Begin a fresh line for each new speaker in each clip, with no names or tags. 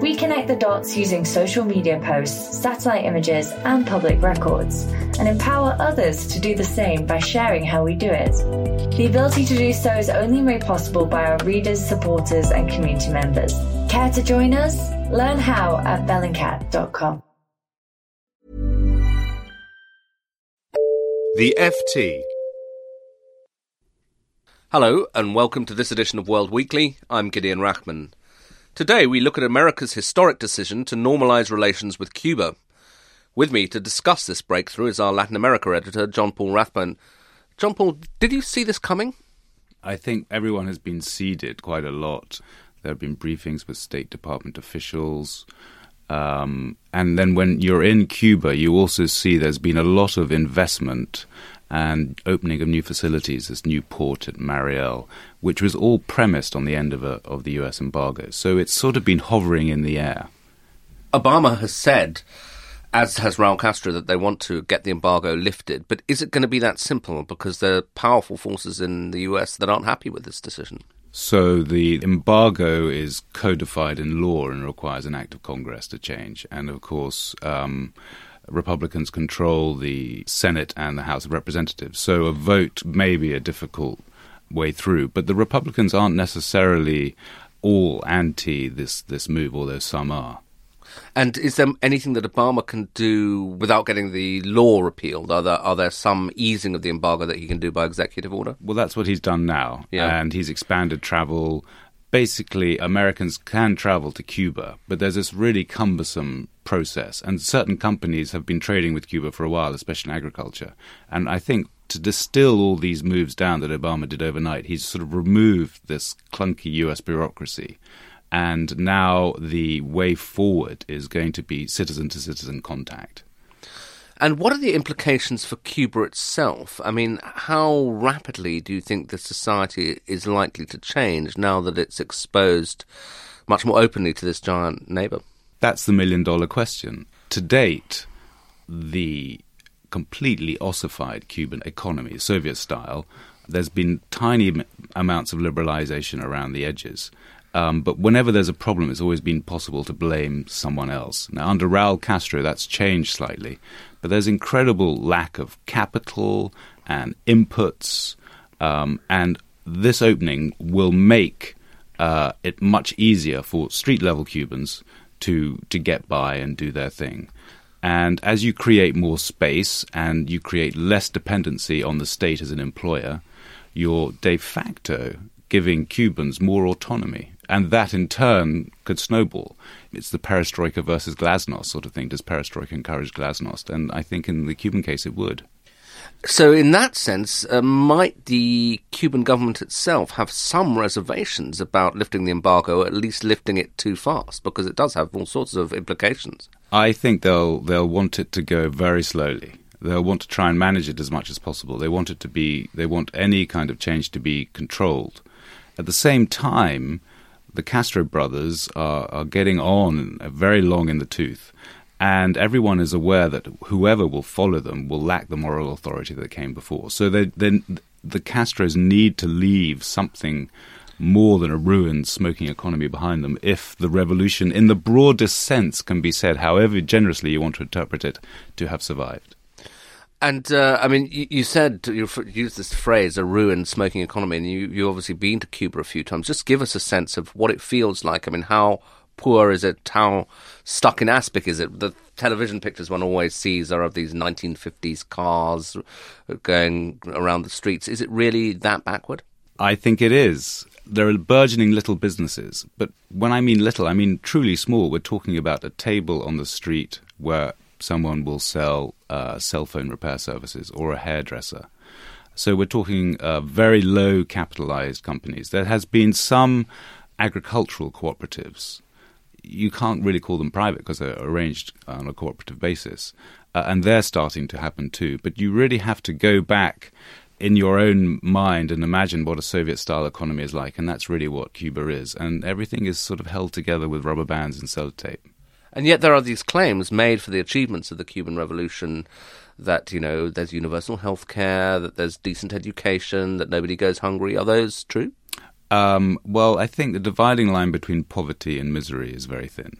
We connect the dots using social media posts, satellite images, and public records, and empower others to do the same by sharing how we do it. The ability to do so is only made possible by our readers, supporters, and community members. Care to join us? Learn how at bellingcat.com.
The FT.
Hello, and welcome to this edition of World Weekly. I'm Gideon Rachman. Today we look at America's historic decision to normalize relations with Cuba. With me to discuss this breakthrough is our Latin America editor, John Paul Rathbone. John Paul, did you see this coming?
I think everyone has been seeded quite a lot. There have been briefings with State Department officials. Um, and then when you're in Cuba, you also see there's been a lot of investment and opening of new facilities, this new port at Mariel, which was all premised on the end of, a, of the US embargo. So it's sort of been hovering in the air.
Obama has said, as has Raul Castro, that they want to get the embargo lifted. But is it going to be that simple? Because there are powerful forces in the US that aren't happy with this decision.
So the embargo is codified in law and requires an act of Congress to change. And of course, um, Republicans control the Senate and the House of Representatives. So a vote may be a difficult way through. But the Republicans aren't necessarily all anti this, this move, although some are.
And is there anything that Obama can do without getting the law repealed? Are there are there some easing of the embargo that he can do by executive order?
Well, that's what he's done now,
Yeah.
and he's expanded travel. Basically, Americans can travel to Cuba, but there's this really cumbersome process, and certain companies have been trading with Cuba for a while, especially in agriculture. And I think to distill all these moves down that Obama did overnight, he's sort of removed this clunky U.S. bureaucracy. And now the way forward is going to be citizen to citizen contact.
And what are the implications for Cuba itself? I mean, how rapidly do you think the society is likely to change now that it's exposed much more openly to this giant neighbor?
That's the million dollar question. To date, the completely ossified Cuban economy, Soviet style, there's been tiny amounts of liberalization around the edges. Um, but whenever there's a problem, it's always been possible to blame someone else. Now, under Raul Castro, that's changed slightly, but there's incredible lack of capital and inputs, um, and this opening will make uh, it much easier for street level Cubans to to get by and do their thing. And as you create more space and you create less dependency on the state as an employer, you're de facto giving Cubans more autonomy. And that in turn could snowball. It's the perestroika versus glasnost sort of thing. Does perestroika encourage glasnost? And I think in the Cuban case it would.
So, in that sense, uh, might the Cuban government itself have some reservations about lifting the embargo, at least lifting it too fast, because it does have all sorts of implications?
I think they'll they'll want it to go very slowly. They'll want to try and manage it as much as possible. They want it to be they want any kind of change to be controlled. At the same time, the Castro brothers are, are getting on very long in the tooth, and everyone is aware that whoever will follow them will lack the moral authority that came before. So they, then the Castros need to leave something more than a ruined smoking economy behind them if the revolution, in the broadest sense, can be said, however generously you want to interpret it, to have survived.
And uh, I mean, you, you said you used this phrase, "a ruined smoking economy," and you you obviously been to Cuba a few times. Just give us a sense of what it feels like. I mean, how poor is it? How stuck in aspic is it? The television pictures one always sees are of these 1950s cars going around the streets. Is it really that backward?
I think it is. There are burgeoning little businesses, but when I mean little, I mean truly small. We're talking about a table on the street where someone will sell uh, cell phone repair services or a hairdresser. So we're talking uh, very low capitalized companies. There has been some agricultural cooperatives. You can't really call them private because they're arranged on a cooperative basis. Uh, and they're starting to happen too. But you really have to go back in your own mind and imagine what a Soviet style economy is like. And that's really what Cuba is. And everything is sort of held together with rubber bands and sellotape.
And yet there are these claims made for the achievements of the Cuban Revolution that, you know, there's universal health care, that there's decent education, that nobody goes hungry. Are those true?
Um, well, I think the dividing line between poverty and misery is very thin.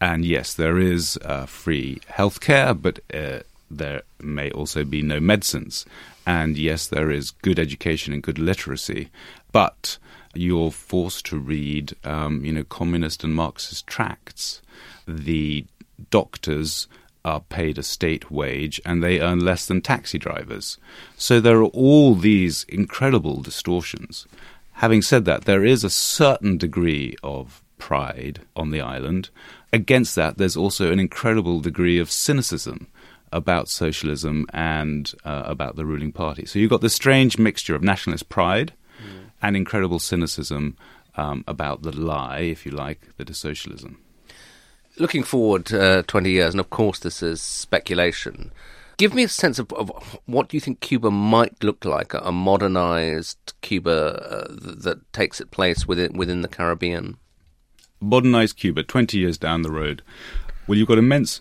And yes, there is uh, free healthcare, but uh, there may also be no medicines. And yes, there is good education and good literacy, but you're forced to read, um, you know, communist and Marxist tracts. The doctors are paid a state wage and they earn less than taxi drivers. So there are all these incredible distortions. Having said that, there is a certain degree of pride on the island. Against that, there's also an incredible degree of cynicism about socialism and uh, about the ruling party. So you've got this strange mixture of nationalist pride and incredible cynicism um, about the lie, if you like, that is socialism.
Looking forward uh, 20 years, and of course this is speculation, give me a sense of, of, what do you think Cuba might look like, a modernized Cuba uh, that takes its place within, within the Caribbean?
Modernized Cuba, 20 years down the road. Well, you've got immense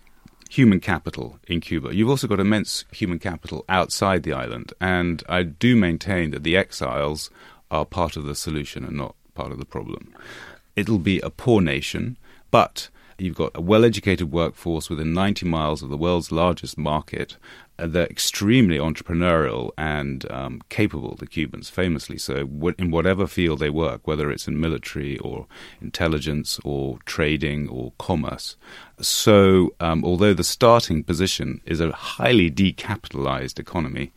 human capital in Cuba. You've also got immense human capital outside the island. And I do maintain that the exiles are part of the solution and not part of the problem. It'll be a poor nation, but You've got a well educated workforce within 90 miles of the world's largest market. Uh, they're extremely entrepreneurial and um, capable, the Cubans, famously so, in whatever field they work, whether it's in military or intelligence or trading or commerce. So, um, although the starting position is a highly decapitalized economy,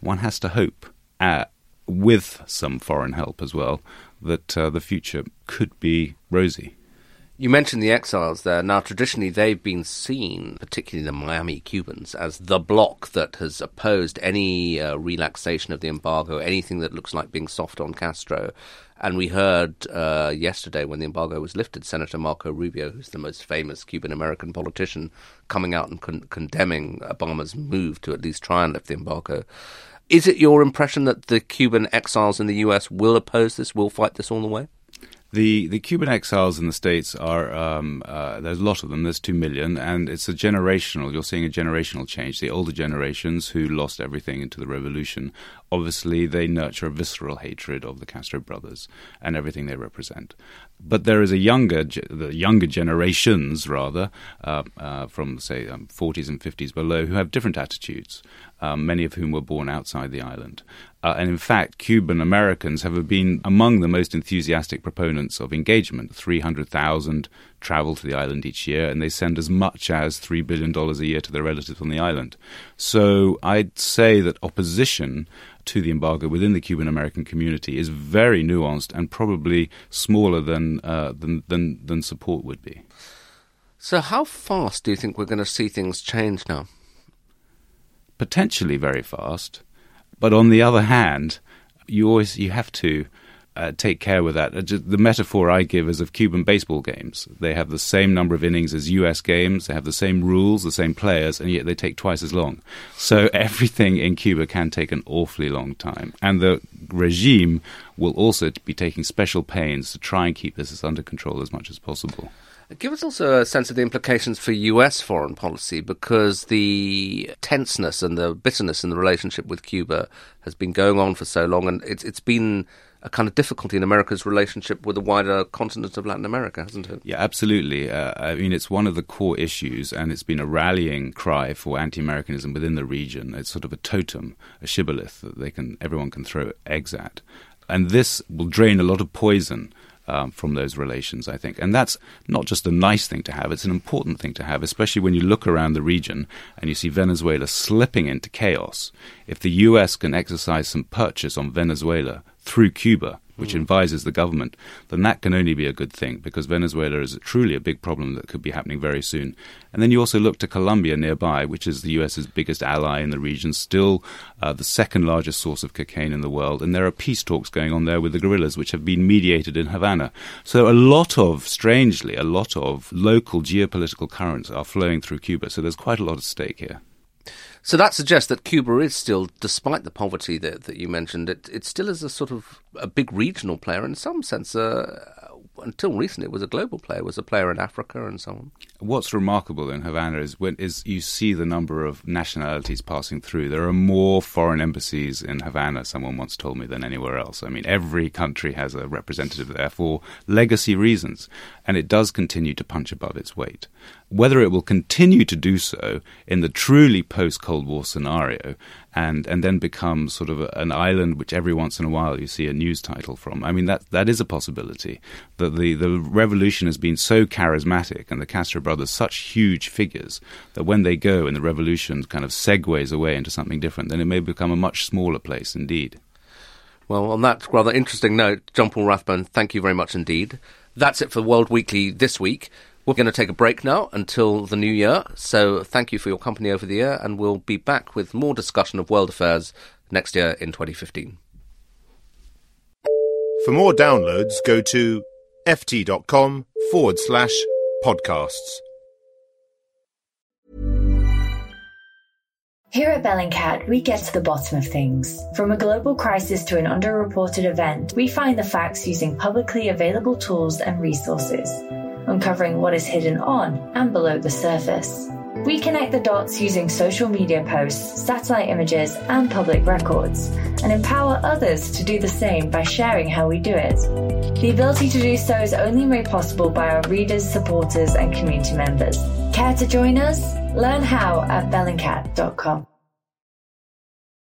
one has to hope, uh, with some foreign help as well, that uh, the future could be rosy.
You mentioned the exiles there. Now, traditionally, they've been seen, particularly the Miami Cubans, as the bloc that has opposed any uh, relaxation of the embargo, anything that looks like being soft on Castro. And we heard uh, yesterday when the embargo was lifted, Senator Marco Rubio, who's the most famous Cuban American politician, coming out and con- condemning Obama's move to at least try and lift the embargo. Is it your impression that the Cuban exiles in the US will oppose this, will fight this all the way?
The the Cuban exiles in the states are um, uh, there's a lot of them. There's two million, and it's a generational. You're seeing a generational change. The older generations who lost everything into the revolution, obviously, they nurture a visceral hatred of the Castro brothers and everything they represent. But there is a younger, the younger generations rather, uh, uh, from say um, 40s and 50s below, who have different attitudes. Um, many of whom were born outside the island. Uh, and in fact, Cuban Americans have been among the most enthusiastic proponents of engagement. 300,000 travel to the island each year, and they send as much as $3 billion a year to their relatives on the island. So I'd say that opposition to the embargo within the Cuban American community is very nuanced and probably smaller than, uh, than, than, than support would be.
So, how fast do you think we're going to see things change now?
Potentially very fast. But on the other hand, you always you have to uh, take care with that. Uh, the metaphor I give is of Cuban baseball games. They have the same number of innings as U.S. games. They have the same rules, the same players, and yet they take twice as long. So everything in Cuba can take an awfully long time, and the regime will also be taking special pains to try and keep this under control as much as possible.
Give us also a sense of the implications for US foreign policy because the tenseness and the bitterness in the relationship with Cuba has been going on for so long, and it's it's been a kind of difficulty in America's relationship with the wider continent of Latin America, hasn't it?
Yeah, absolutely. Uh, I mean, it's one of the core issues, and it's been a rallying cry for anti-Americanism within the region. It's sort of a totem, a shibboleth that they can everyone can throw eggs at, and this will drain a lot of poison um, from those relations, I think. And that's not just a nice thing to have, it's an important thing to have, especially when you look around the region and you see Venezuela slipping into chaos. If the US can exercise some purchase on Venezuela through Cuba, which mm. advises the government, then that can only be a good thing because Venezuela is truly a big problem that could be happening very soon. And then you also look to Colombia nearby, which is the US's biggest ally in the region, still uh, the second largest source of cocaine in the world. And there are peace talks going on there with the guerrillas, which have been mediated in Havana. So a lot of, strangely, a lot of local geopolitical currents are flowing through Cuba. So there's quite a lot at stake here.
So that suggests that Cuba is still, despite the poverty that, that you mentioned, it, it still is a sort of a big regional player in some sense. Uh, until recently, it was a global player, was a player in Africa and so on.
What's remarkable in Havana is when is you see the number of nationalities passing through. There are more foreign embassies in Havana, someone once told me, than anywhere else. I mean, every country has a representative there for legacy reasons, and it does continue to punch above its weight. Whether it will continue to do so in the truly post Cold War scenario and, and then become sort of a, an island which every once in a while you see a news title from, I mean, that, that is a possibility. That the, the revolution has been so charismatic and the Castro brothers such huge figures that when they go and the revolution kind of segues away into something different, then it may become a much smaller place indeed.
Well, on that rather interesting note, John Paul Rathbone, thank you very much indeed. That's it for World Weekly this week. We're going to take a break now until the new year, so thank you for your company over the year, and we'll be back with more discussion of world affairs next year in 2015.
For more downloads, go to ft.com forward slash podcasts.
Here at Bellingcat, we get to the bottom of things. From a global crisis to an underreported event, we find the facts using publicly available tools and resources uncovering what is hidden on and below the surface. We connect the dots using social media posts, satellite images, and public records, and empower others to do the same by sharing how we do it. The ability to do so is only made possible by our readers, supporters, and community members. Care to join us? Learn how at bellingcat.com.